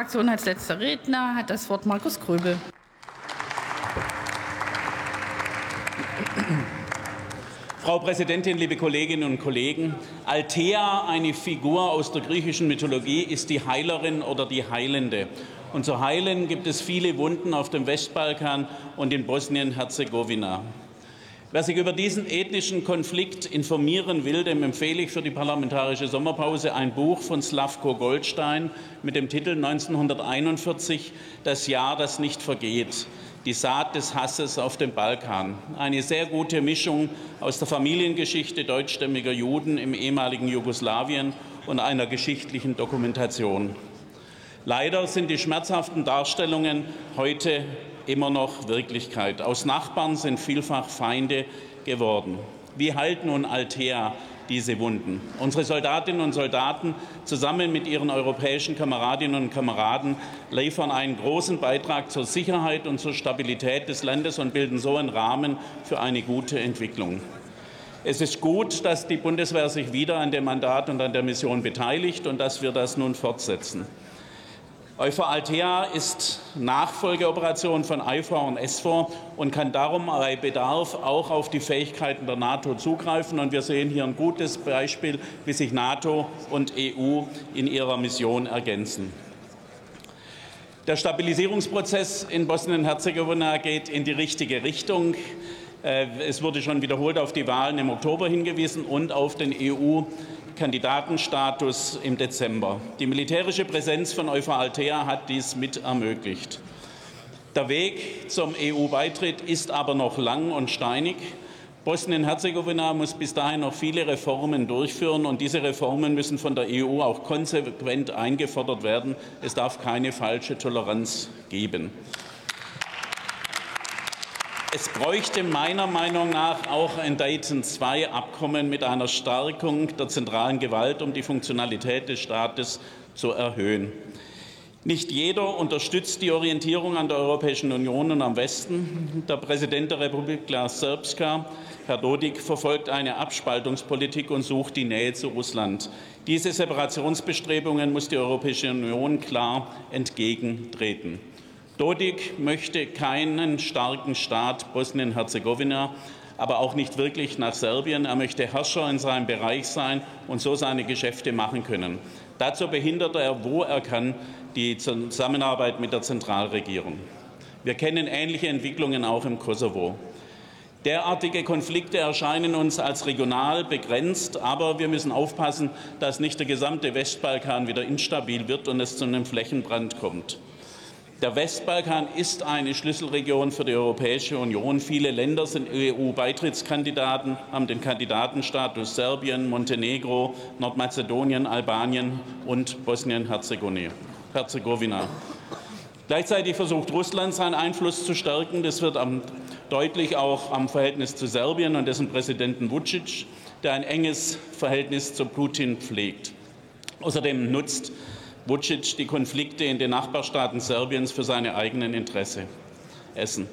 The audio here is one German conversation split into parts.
Fraktion als letzter Redner hat das Wort Markus Gröbel. Frau Präsidentin, liebe Kolleginnen und Kollegen! Althea, eine Figur aus der griechischen Mythologie, ist die Heilerin oder die Heilende. Und zu heilen gibt es viele Wunden auf dem Westbalkan und in Bosnien-Herzegowina. Wer sich über diesen ethnischen Konflikt informieren will, dem empfehle ich für die parlamentarische Sommerpause ein Buch von Slavko Goldstein mit dem Titel 1941 Das Jahr, das nicht vergeht. Die Saat des Hasses auf dem Balkan. Eine sehr gute Mischung aus der Familiengeschichte deutschstämmiger Juden im ehemaligen Jugoslawien und einer geschichtlichen Dokumentation. Leider sind die schmerzhaften Darstellungen heute immer noch Wirklichkeit. Aus Nachbarn sind vielfach Feinde geworden. Wie heilt nun Altea diese Wunden? Unsere Soldatinnen und Soldaten zusammen mit ihren europäischen Kameradinnen und Kameraden liefern einen großen Beitrag zur Sicherheit und zur Stabilität des Landes und bilden so einen Rahmen für eine gute Entwicklung. Es ist gut, dass die Bundeswehr sich wieder an dem Mandat und an der Mission beteiligt und dass wir das nun fortsetzen. EUFOR Altea ist Nachfolgeoperation von IFOR und SFOR und kann darum bei Bedarf auch auf die Fähigkeiten der NATO zugreifen. Und wir sehen hier ein gutes Beispiel, wie sich NATO und EU in ihrer Mission ergänzen. Der Stabilisierungsprozess in Bosnien-Herzegowina geht in die richtige Richtung. Äh, es wurde schon wiederholt auf die Wahlen im Oktober hingewiesen und auf den EU Kandidatenstatus im Dezember. Die militärische Präsenz von Euphor Althea hat dies mit ermöglicht. Der Weg zum EU-Beitritt ist aber noch lang und steinig. Bosnien-Herzegowina muss bis dahin noch viele Reformen durchführen, und diese Reformen müssen von der EU auch konsequent eingefordert werden. Es darf keine falsche Toleranz geben. Es bräuchte meiner Meinung nach auch ein Dayton II-Abkommen mit einer Stärkung der zentralen Gewalt, um die Funktionalität des Staates zu erhöhen. Nicht jeder unterstützt die Orientierung an der Europäischen Union und am Westen. Der Präsident der Republik Klaus Serbska, Herr Dodik, verfolgt eine Abspaltungspolitik und sucht die Nähe zu Russland. Diese Separationsbestrebungen muss die Europäische Union klar entgegentreten. Dodik möchte keinen starken Staat Bosnien-Herzegowina, aber auch nicht wirklich nach Serbien. Er möchte Herrscher in seinem Bereich sein und so seine Geschäfte machen können. Dazu behindert er, wo er kann, die Zusammenarbeit mit der Zentralregierung. Wir kennen ähnliche Entwicklungen auch im Kosovo. Derartige Konflikte erscheinen uns als regional begrenzt, aber wir müssen aufpassen, dass nicht der gesamte Westbalkan wieder instabil wird und es zu einem Flächenbrand kommt. Der Westbalkan ist eine Schlüsselregion für die Europäische Union. Viele Länder sind EU-Beitrittskandidaten, haben den Kandidatenstatus Serbien, Montenegro, Nordmazedonien, Albanien und Bosnien-Herzegowina. Gleichzeitig versucht Russland, seinen Einfluss zu stärken. Das wird deutlich auch am Verhältnis zu Serbien und dessen Präsidenten Vucic, der ein enges Verhältnis zu Putin pflegt. Außerdem nutzt Vucic die Konflikte in den Nachbarstaaten Serbiens für seine eigenen Interessen. Essen.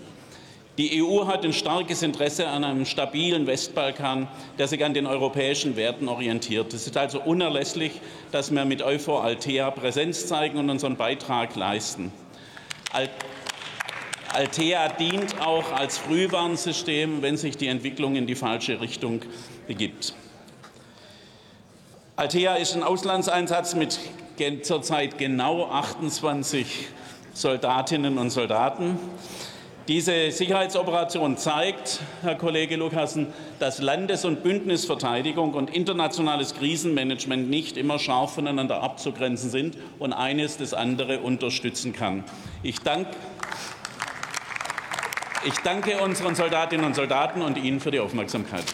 Die EU hat ein starkes Interesse an einem stabilen Westbalkan, der sich an den europäischen Werten orientiert. Es ist also unerlässlich, dass wir mit Euphor Altea Präsenz zeigen und unseren Beitrag leisten. Altea dient auch als Frühwarnsystem, wenn sich die Entwicklung in die falsche Richtung begibt. Altea ist ein Auslandseinsatz mit zurzeit genau 28 Soldatinnen und Soldaten. Diese Sicherheitsoperation zeigt, Herr Kollege Lukassen, dass Landes- und Bündnisverteidigung und internationales Krisenmanagement nicht immer scharf voneinander abzugrenzen sind und eines das andere unterstützen kann. Ich danke, ich danke unseren Soldatinnen und Soldaten und Ihnen für die Aufmerksamkeit.